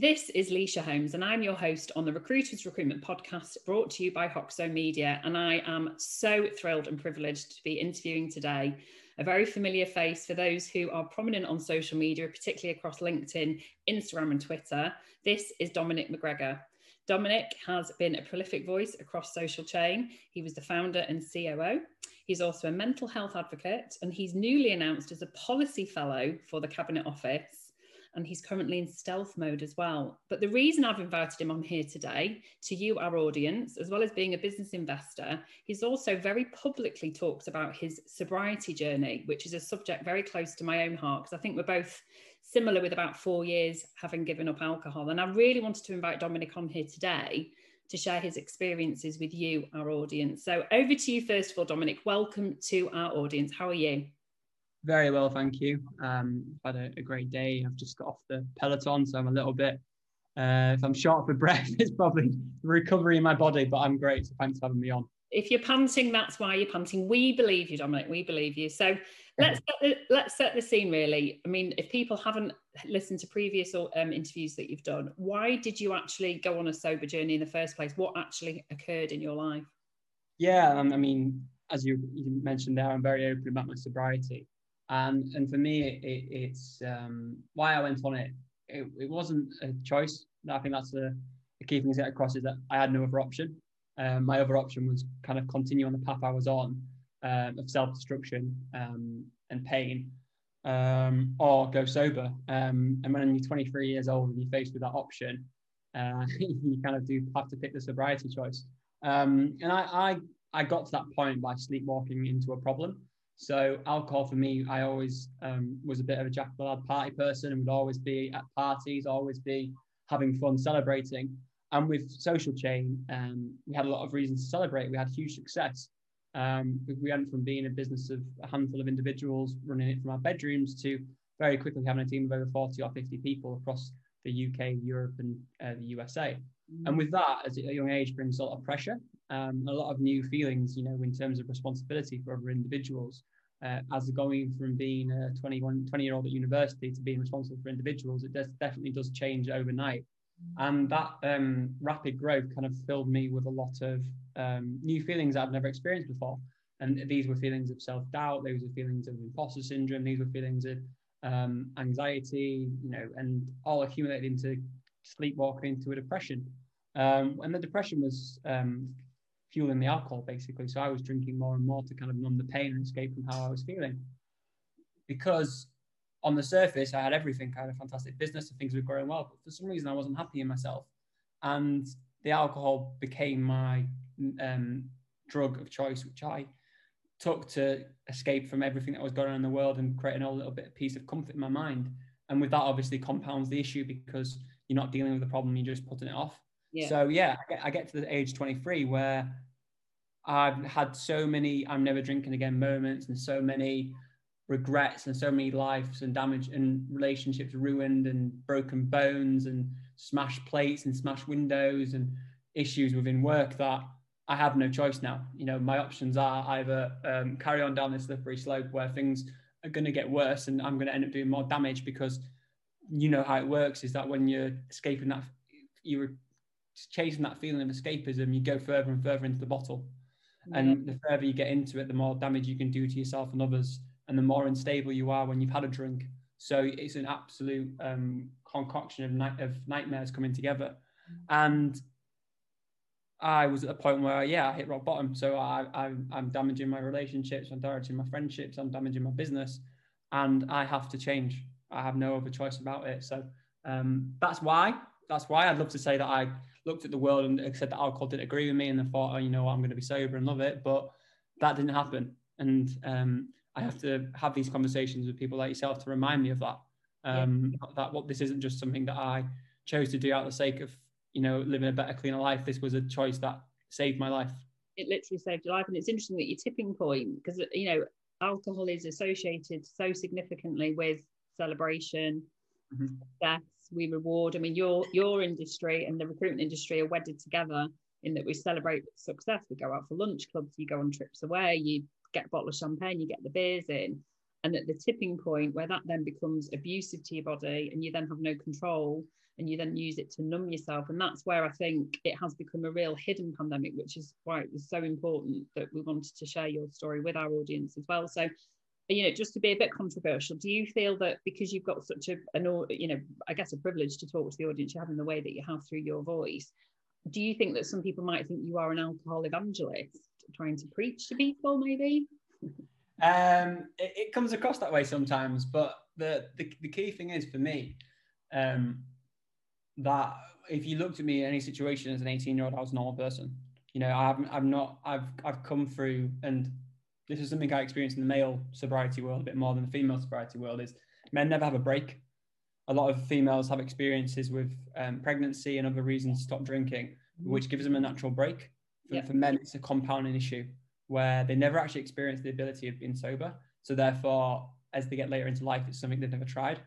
This is Lysha Holmes, and I'm your host on the Recruiters Recruitment Podcast brought to you by Hoxo Media. And I am so thrilled and privileged to be interviewing today a very familiar face for those who are prominent on social media, particularly across LinkedIn, Instagram, and Twitter. This is Dominic McGregor. Dominic has been a prolific voice across social chain. He was the founder and COO. He's also a mental health advocate, and he's newly announced as a policy fellow for the Cabinet Office and he's currently in stealth mode as well. But the reason I've invited him on here today to you, our audience, as well as being a business investor, he's also very publicly talked about his sobriety journey, which is a subject very close to my own heart because I think we're both similar with about four years having given up alcohol. And I really wanted to invite Dominic on here today to share his experiences with you, our audience. So over to you, first of all, Dominic. Welcome to our audience. How are you? Very well, thank you. Um, I've had a, a, great day. I've just got off the peloton, so I'm a little bit. Uh, if I'm short for breath, it's probably recovery in my body, but I'm great. So thanks for having me on. If you're panting, that's why you're panting. We believe you, Dominic. We believe you. So let's set the, let's set the scene. Really, I mean, if people haven't listened to previous um, interviews that you've done, why did you actually go on a sober journey in the first place? What actually occurred in your life? Yeah, um, I mean, as you, you mentioned there, I'm very open about my sobriety. And and for me, it, it, it's um, why I went on it. it. It wasn't a choice. I think that's the, the key thing to get across is that I had no other option. Um, my other option was kind of continue on the path I was on um, of self-destruction um, and pain, um, or go sober. Um, and when you're 23 years old and you're faced with that option, uh, you kind of do have to pick the sobriety choice. Um, and I, I I got to that point by sleepwalking into a problem. So alcohol for me, I always um, was a bit of a jack of party person and would always be at parties, always be having fun, celebrating. And with Social Chain, um, we had a lot of reasons to celebrate. We had huge success. Um, we went from being a business of a handful of individuals running it from our bedrooms to very quickly having a team of over 40 or 50 people across the UK, Europe, and uh, the USA. Mm. And with that, as a young age, brings a lot of pressure, um, a lot of new feelings, you know, in terms of responsibility for other individuals uh, as going from being a 21, 20 year old at university to being responsible for individuals, it does, definitely does change overnight. And that um, rapid growth kind of filled me with a lot of um, new feelings I've never experienced before. And these were feelings of self doubt, these were feelings of imposter syndrome, these were feelings of um, anxiety, you know, and all accumulated into sleepwalking into a depression. Um, and the depression was um, fueling the alcohol basically. So I was drinking more and more to kind of numb the pain and escape from how I was feeling. Because on the surface, I had everything. I had a fantastic business and things were going well, but for some reason, I wasn't happy in myself. And the alcohol became my um, drug of choice, which I took to escape from everything that was going on in the world and creating a little bit of peace of comfort in my mind. And with that, obviously, compounds the issue because you're not dealing with the problem, you're just putting it off. Yeah. So yeah, I get, I get to the age 23 where I've had so many I'm never drinking again moments and so many regrets and so many lives and damage and relationships ruined and broken bones and smashed plates and smashed windows and issues within work that I have no choice now. You know, my options are either um, carry on down this slippery slope where things are going to get worse and I'm going to end up doing more damage because you know how it works is that when you're escaping that, you're chasing that feeling of escapism, you go further and further into the bottle. And the further you get into it, the more damage you can do to yourself and others, and the more unstable you are when you've had a drink. So it's an absolute um, concoction of, night- of nightmares coming together. And I was at a point where, yeah, I hit rock bottom. So I, I, I'm damaging my relationships, I'm damaging my friendships, I'm damaging my business, and I have to change. I have no other choice about it. So um, that's why. That's why I'd love to say that I looked at the world and said that alcohol didn't agree with me and I thought, oh, you know what, I'm going to be sober and love it. But that didn't happen. And um, I have to have these conversations with people like yourself to remind me of that. Um, yeah. That what this isn't just something that I chose to do out of the sake of, you know, living a better, cleaner life. This was a choice that saved my life. It literally saved your life. And it's interesting that your tipping point, because, you know, alcohol is associated so significantly with celebration, mm-hmm. success, we reward. I mean, your your industry and the recruitment industry are wedded together in that we celebrate success. We go out for lunch clubs, you go on trips away, you get a bottle of champagne, you get the beers in. and at the tipping point where that then becomes abusive to your body and you then have no control and you then use it to numb yourself and that's where i think it has become a real hidden pandemic which is why it was so important that we wanted to share your story with our audience as well so you know just to be a bit controversial do you feel that because you've got such a an you know i guess a privilege to talk to the audience you have in the way that you have through your voice do you think that some people might think you are an alcohol evangelist trying to preach to people maybe um, it, it, comes across that way sometimes, but the, the, the key thing is for me um, that if you looked at me in any situation as an 18 year old, I was a normal person. You know, I've, I've not, I've, I've come through, and this is something I experienced in the male sobriety world a bit more than the female sobriety world. Is men never have a break. A lot of females have experiences with um, pregnancy and other reasons to stop drinking, which gives them a natural break. For, for men, it's a compounding issue where they never actually experience the ability of being sober. So therefore, as they get later into life, it's something they've never tried.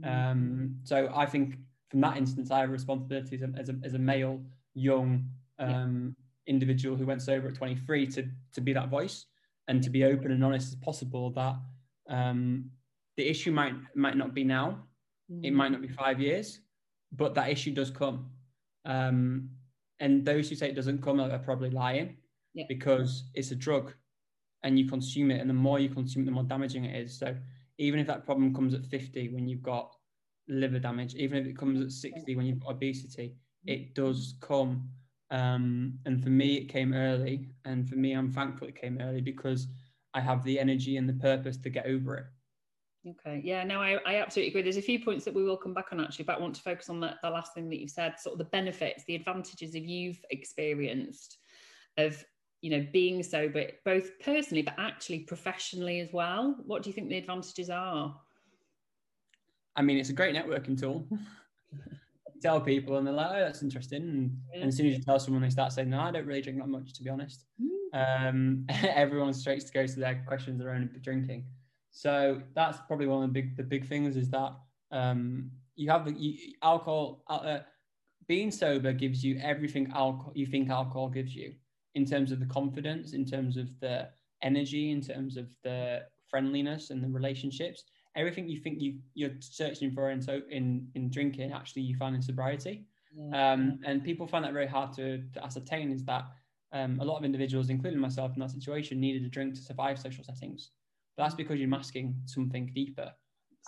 Mm-hmm. Um, so I think from that instance, I have a responsibility as a, as a, as a male, young um, yeah. individual who went sober at 23 to, to be that voice and to be open and honest as possible that um, the issue might, might not be now, mm-hmm. it might not be five years, but that issue does come. Um, and those who say it doesn't come are probably lying yeah. because it's a drug and you consume it. And the more you consume it, the more damaging it is. So even if that problem comes at 50 when you've got liver damage, even if it comes at 60 when you've got obesity, it does come. Um, and for me, it came early. And for me, I'm thankful it came early because I have the energy and the purpose to get over it. Okay. Yeah, no, I, I absolutely agree. There's a few points that we will come back on actually, but I want to focus on that the last thing that you've said, sort of the benefits, the advantages of you've experienced of you know being sober both personally but actually professionally as well what do you think the advantages are i mean it's a great networking tool tell people and they're like oh that's interesting and, and, as soon as you tell someone they start saying no i don't really drink that much to be honest mm. um, everyone straight to go to their questions around drinking so that's probably one of the big the big things is that um, you have the you, alcohol uh, being sober gives you everything alcohol you think alcohol gives you in terms of the confidence, in terms of the energy, in terms of the friendliness and the relationships. Everything you think you you're searching for in so in in drinking, actually you find in sobriety. Yeah. Um, and people find that very hard to, to ascertain. Is that um, a lot of individuals, including myself in that situation, needed a drink to survive social settings. But that's because you're masking something deeper.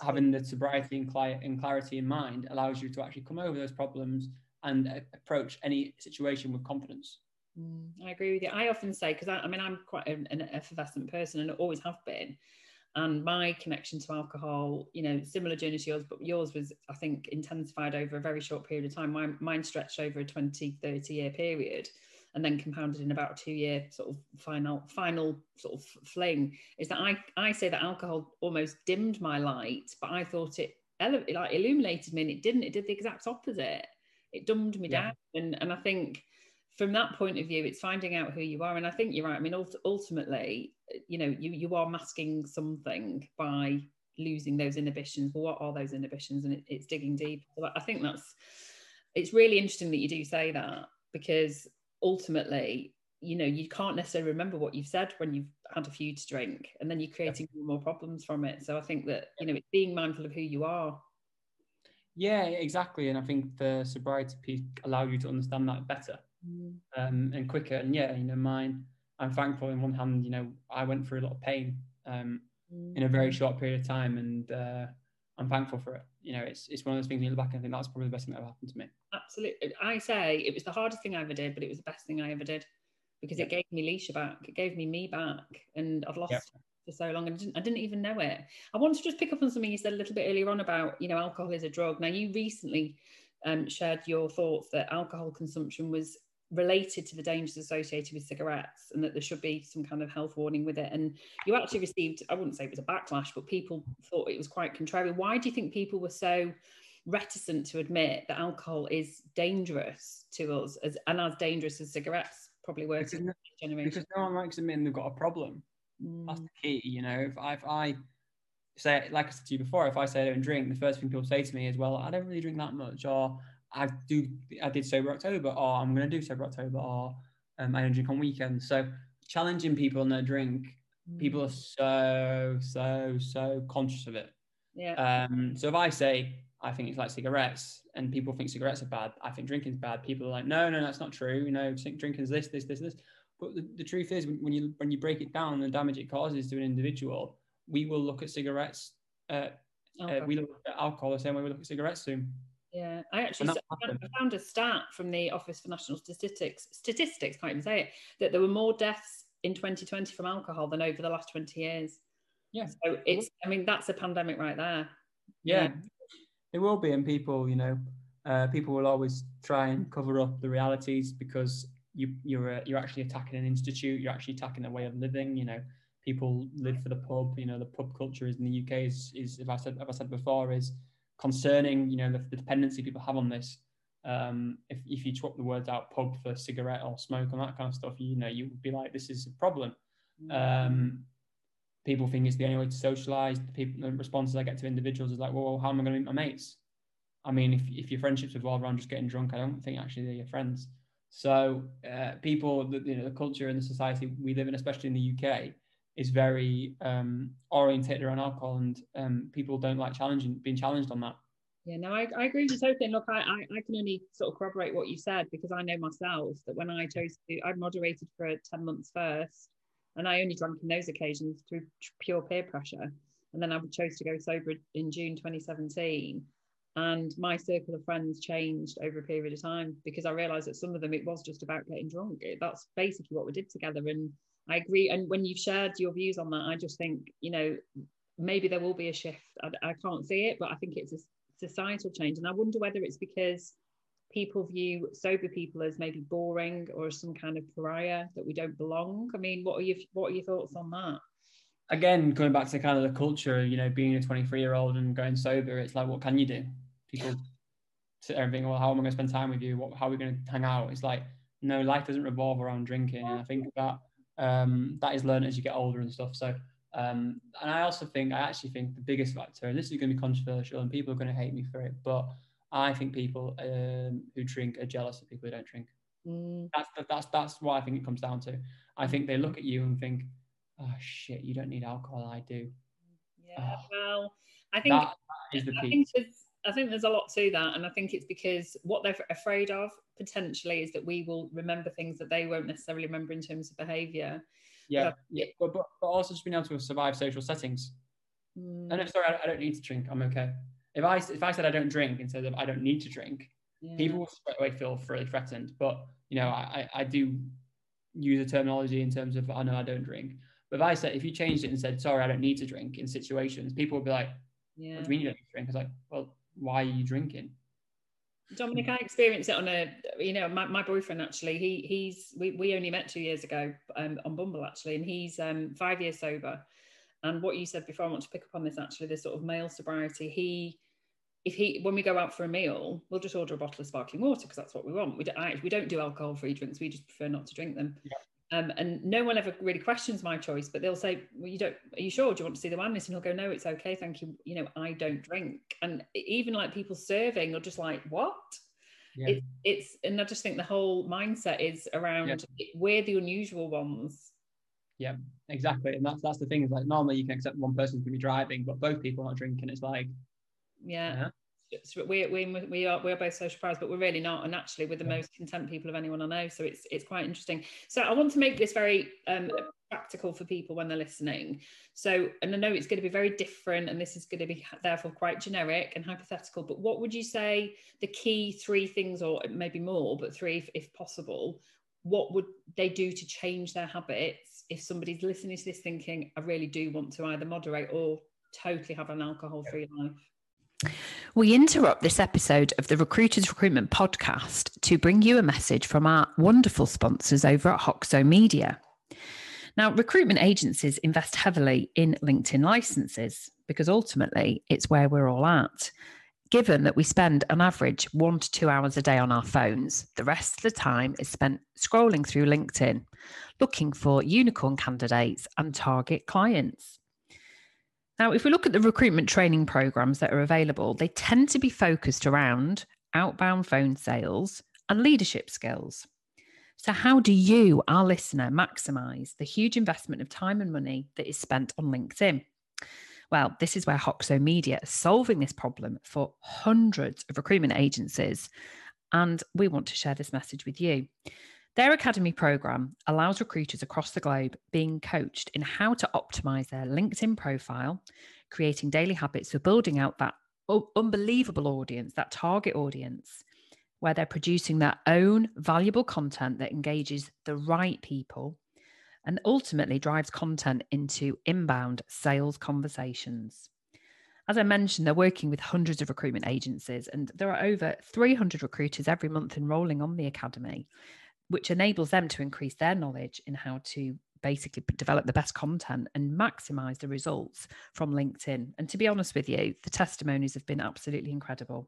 Having the sobriety and, cli- and clarity in mind allows you to actually come over those problems and uh, approach any situation with confidence. Mm, I agree with you. I often say, because I, I, mean, I'm quite an, an, effervescent person and always have been. And my connection to alcohol, you know, similar journey to yours, but yours was, I think, intensified over a very short period of time. Mine, mine stretched over a 20, 30 year period and then compounded in about a two year sort of final, final sort of fling. Is that I, I say that alcohol almost dimmed my light, but I thought it ele- like illuminated me and it didn't. It did the exact opposite. It dumbed me yeah. down. And, and I think, from that point of view, it's finding out who you are. And I think you're right. I mean, ultimately, you know, you you are masking something by losing those inhibitions. But what are those inhibitions? And it, it's digging deep. So I think that's it's really interesting that you do say that because ultimately, you know, you can't necessarily remember what you've said when you've had a few to drink, and then you're creating yeah. more problems from it. So I think that you know, it's being mindful of who you are. Yeah, exactly. And I think the sobriety piece allowed you to understand that better mm. um, and quicker. And yeah, you know, mine, I'm thankful in one hand, you know, I went through a lot of pain um, mm. in a very short period of time and uh, I'm thankful for it. You know, it's, it's one of those things you look back and think that's probably the best thing that ever happened to me. Absolutely. I say it was the hardest thing I ever did, but it was the best thing I ever did because yeah. it gave me Lysha back. It gave me me back and I've lost yeah. for so long and I didn't, I didn't even know it. I want to just pick up on something you said a little bit earlier on about, you know, alcohol is a drug. Now you recently um, shared your thoughts that alcohol consumption was related to the dangers associated with cigarettes and that there should be some kind of health warning with it. And you actually received, I wouldn't say it was a backlash, but people thought it was quite contrary. Why do you think people were so reticent to admit that alcohol is dangerous to us as, and as dangerous as cigarettes probably were because, to generation? Because no one likes admitting they've got a problem. Mm. That's the key, you know. If I, if I say, like I said to you before, if I say I don't drink, the first thing people say to me is, well, I don't really drink that much, or I do I did sober October, or I'm going to do sober October, or um, I don't drink on weekends. So challenging people on their drink People are so, so, so conscious of it. Yeah. Um, so if I say I think it's like cigarettes, and people think cigarettes are bad, I think drinking's bad. People are like, no, no, that's not true. You know, drinking's this, this, this, this. But the, the truth is, when you when you break it down, the damage it causes to an individual, we will look at cigarettes. Uh, uh, we look at alcohol the same way we look at cigarettes soon. Yeah, I actually I found a stat from the Office for National Statistics. Statistics can't even say it that there were more deaths in 2020 from alcohol than over the last 20 years. Yeah. So it's, I mean, that's a pandemic right there. Yeah, yeah. it will be, and people, you know, uh, people will always try and cover up the realities because you you're uh, you're actually attacking an institute. You're actually attacking a way of living. You know, people live for the pub. You know, the pub culture is in the UK is is if I said if I said before is concerning. You know, the, the dependency people have on this. Um, if if you swap the words out pub for cigarette or smoke and that kind of stuff, you know, you would be like, this is a problem. Um, people think it's the only way to socialize. The people the responses I get to individuals is like, well, how am I going to meet my mates? I mean, if, if your friendships revolve around just getting drunk, I don't think actually they're your friends. So uh, people, the, you know, the culture and the society we live in, especially in the UK, is very um, orientated around alcohol, and um, people don't like challenging being challenged on that. Yeah, no, I, I agree with you totally. Look, I, I, I can only sort of corroborate what you said because I know myself that when I chose to, I moderated for 10 months first, and I only drank in those occasions through pure peer pressure. And then I chose to go sober in June 2017. And my circle of friends changed over a period of time because I realized that some of them, it was just about getting drunk. It, that's basically what we did together. And I agree. And when you've shared your views on that, I just think, you know, maybe there will be a shift. I, I can't see it, but I think it's a societal change. And I wonder whether it's because people view sober people as maybe boring or some kind of pariah that we don't belong. I mean, what are your what are your thoughts on that? Again, going back to kind of the culture, you know, being a 23 year old and going sober, it's like, what can you do? People sit there and think, well, how am I going to spend time with you? What, how are we going to hang out? It's like, no, life doesn't revolve around drinking. And I think that um, that is learned as you get older and stuff. So, um, and I also think, I actually think the biggest factor, and this is going to be controversial and people are going to hate me for it, but I think people um, who drink are jealous of people who don't drink. Mm. That's that's that's what I think it comes down to. I think they look at you and think, "Oh shit, you don't need alcohol. I do." Yeah, oh, well, I think that, that is the I think, I think there's a lot to that, and I think it's because what they're afraid of potentially is that we will remember things that they won't necessarily remember in terms of behaviour. Yeah, but, yeah, but, but, but also just being able to survive social settings. Mm. And if sorry, I, I don't need to drink. I'm okay. If I if I said I don't drink instead of I don't need to drink, yeah. people will straight away feel really threatened. But you know, I, I do use a terminology in terms of I know I don't drink. But if I said if you changed it and said sorry I don't need to drink in situations, people would be like, yeah. What do you mean you don't need to drink? It's like, well, why are you drinking? Dominic, I experienced it on a, you know, my, my boyfriend actually, he he's, we, we only met two years ago um, on Bumble actually, and he's um, five years sober. And what you said before, I want to pick up on this actually, this sort of male sobriety. He, if he, when we go out for a meal, we'll just order a bottle of sparkling water because that's what we want. We don't, I, we don't do alcohol free drinks. We just prefer not to drink them. Yeah. Um, and no one ever really questions my choice, but they'll say, "Well, you don't. Are you sure? Do you want to see the list?" And he'll go, "No, it's okay, thank you. You know, I don't drink." And even like people serving are just like, "What?" Yeah. It, it's and I just think the whole mindset is around yeah. we're the unusual ones yeah, exactly. And that's that's the thing is like normally you can accept one person's gonna be driving, but both people are not drinking. It's like yeah. yeah. So we, we, we are we are both social pariahs, but we're really not. And actually, we're the yeah. most content people of anyone I know. So it's it's quite interesting. So I want to make this very um, practical for people when they're listening. So, and I know it's going to be very different, and this is going to be therefore quite generic and hypothetical. But what would you say the key three things, or maybe more, but three if, if possible? What would they do to change their habits if somebody's listening to this thinking, I really do want to either moderate or totally have an alcohol free life. We interrupt this episode of the Recruiters Recruitment Podcast to bring you a message from our wonderful sponsors over at Hoxo Media. Now, recruitment agencies invest heavily in LinkedIn licenses because ultimately it's where we're all at given that we spend an average one to two hours a day on our phones, the rest of the time is spent scrolling through LinkedIn, looking for unicorn candidates and target clients. Now, if we look at the recruitment training programs that are available, they tend to be focused around outbound phone sales and leadership skills. So, how do you, our listener, maximize the huge investment of time and money that is spent on LinkedIn? Well, this is where Hoxo Media is solving this problem for hundreds of recruitment agencies. And we want to share this message with you. Their Academy program allows recruiters across the globe being coached in how to optimize their LinkedIn profile, creating daily habits for building out that unbelievable audience, that target audience, where they're producing their own valuable content that engages the right people and ultimately drives content into inbound sales conversations. As I mentioned, they're working with hundreds of recruitment agencies, and there are over 300 recruiters every month enrolling on the academy, which enables them to increase their knowledge in how to basically develop the best content and maximize the results from LinkedIn. And to be honest with you, the testimonies have been absolutely incredible.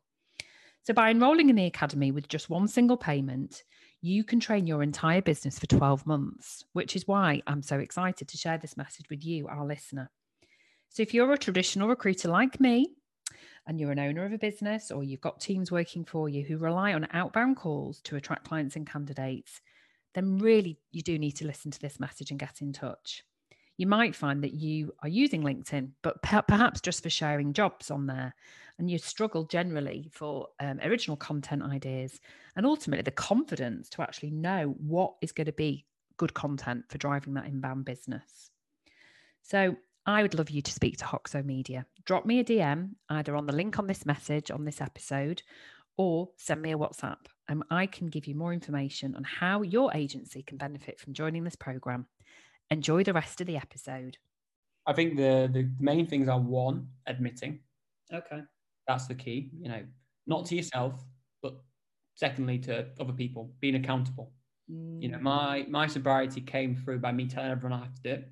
So, by enrolling in the Academy with just one single payment, you can train your entire business for 12 months, which is why I'm so excited to share this message with you, our listener. So, if you're a traditional recruiter like me, and you're an owner of a business, or you've got teams working for you who rely on outbound calls to attract clients and candidates, then really you do need to listen to this message and get in touch. You might find that you are using LinkedIn, but perhaps just for sharing jobs on there and you struggle generally for um, original content ideas and ultimately the confidence to actually know what is going to be good content for driving that inbound business. So I would love you to speak to Hoxo Media. Drop me a DM either on the link on this message on this episode or send me a WhatsApp and I can give you more information on how your agency can benefit from joining this program. Enjoy the rest of the episode. I think the the main things are one, admitting. Okay. That's the key, you know, not to yourself, but secondly to other people, being accountable. Mm. You know, mm. my my sobriety came through by me telling everyone I have to do it.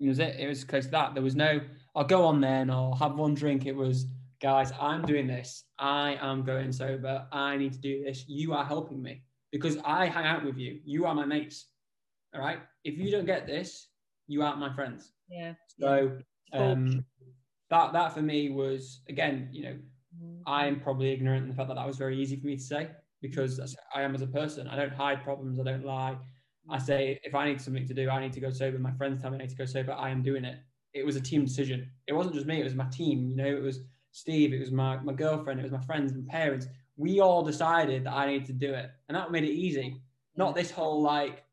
It was it. It was close to that. There was no, I'll go on there and I'll have one drink. It was, guys, I'm doing this. I am going sober. I need to do this. You are helping me because I hang out with you. You are my mates. All right. If you don't get this, you aren't my friends. Yeah. So um, that that for me was again, you know, I am probably ignorant in the fact that that was very easy for me to say because I am as a person. I don't hide problems. I don't lie. I say if I need something to do, I need to go sober. My friends tell me I need to go sober. I am doing it. It was a team decision. It wasn't just me. It was my team. You know, it was Steve. It was my my girlfriend. It was my friends and parents. We all decided that I need to do it, and that made it easy. Not this whole like,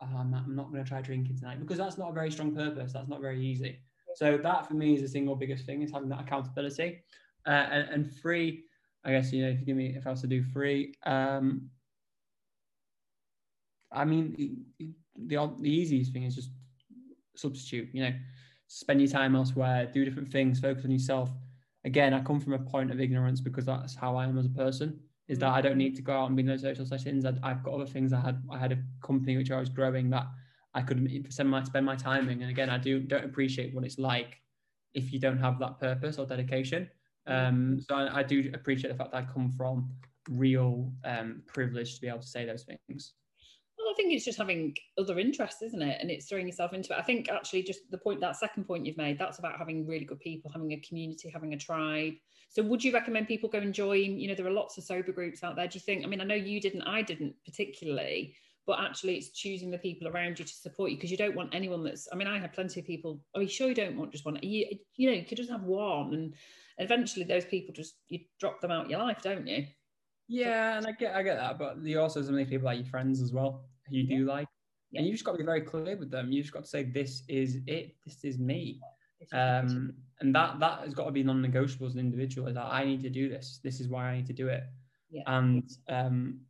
oh, I'm not, not going to try drinking tonight because that's not a very strong purpose. That's not very easy. So that for me is the single biggest thing is having that accountability. Uh, and, and free, I guess, you know, if you give me, if I was to do free, um, I mean, the, the, easiest thing is just substitute, you know, spend your time elsewhere, do different things, focus on yourself. Again, I come from a point of ignorance because that's how I am as a person. Is that I don't need to go out and be in those social sessions. I, I've got other things. I had I had a company which I was growing that I could spend my spend my timing. And again, I do don't appreciate what it's like if you don't have that purpose or dedication. Um, so I, I, do appreciate the fact that I come from real um, privilege to be able to say those things. Well, I think it's just having other interests, isn't it? And it's throwing yourself into it. I think actually, just the point that second point you've made, that's about having really good people, having a community, having a tribe. So, would you recommend people go and join? You know, there are lots of sober groups out there. Do you think? I mean, I know you didn't, I didn't particularly, but actually it's choosing the people around you to support you because you don't want anyone that's i mean i had plenty of people are you sure you don't want just one you, you know you could just have one and eventually those people just you drop them out your life don't you yeah and i get i get that but you also so many people like your friends as well who you do like yeah. and you just got to be very clear with them you just got to say this is it this is me um, and that that has got to be non-negotiable as an individual is that i need to do this this is why i need to do it yeah. and um,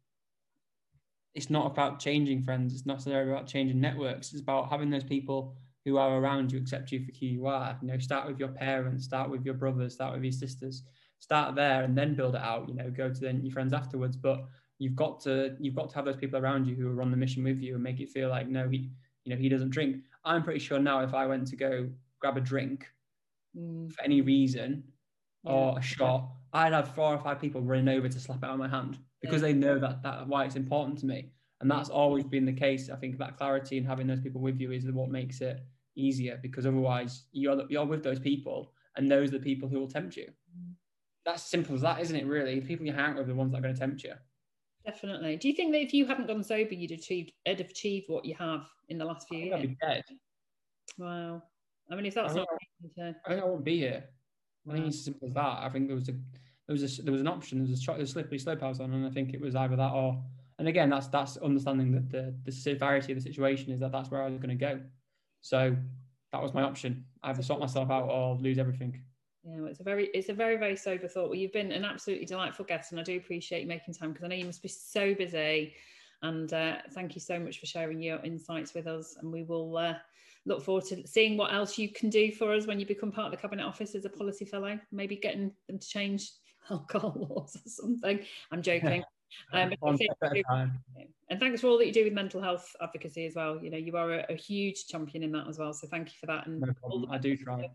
it's not about changing friends. It's not necessarily about changing networks. It's about having those people who are around you accept you for who you are. You know, start with your parents, start with your brothers, start with your sisters, start there, and then build it out. You know, go to then your friends afterwards. But you've got to you've got to have those people around you who are on the mission with you and make it feel like no, he you know he doesn't drink. I'm pretty sure now if I went to go grab a drink mm. for any reason yeah. or a shot, I'd have four or five people running over to slap it on my hand because they know that that why it's important to me. And that's always been the case. I think that clarity and having those people with you is what makes it easier because otherwise you're you're with those people and those are the people who will tempt you. That's simple as that, isn't it? Really, the people you hang out with are the ones that are going to tempt you. Definitely. Do you think that if you hadn't gone sober, you'd achieved, have achieved what you have in the last few years? I'd be dead. Wow. I mean, if that's I not, I think I wouldn't be here. I think it's as simple as that. I think there was a there was a there was an option. There was a, a slippery slope I was on, and I think it was either that or. And again, that's that's understanding that the the severity of the situation is that that's where I was going to go. So that was my option: either sort myself out or lose everything. Yeah, it's a very it's a very very sober thought. Well, you've been an absolutely delightful guest, and I do appreciate you making time because I know you must be so busy. And uh, thank you so much for sharing your insights with us. And we will uh, look forward to seeing what else you can do for us when you become part of the Cabinet Office as a policy fellow, maybe getting them to change alcohol laws or something. I'm joking. Um, and thanks for all that you do with mental health advocacy as well. You know, you are a, a huge champion in that as well. So thank you for that. And no. I do try.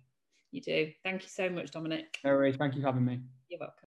You do. Thank you so much, Dominic. No worries. Thank you for having me. You're welcome.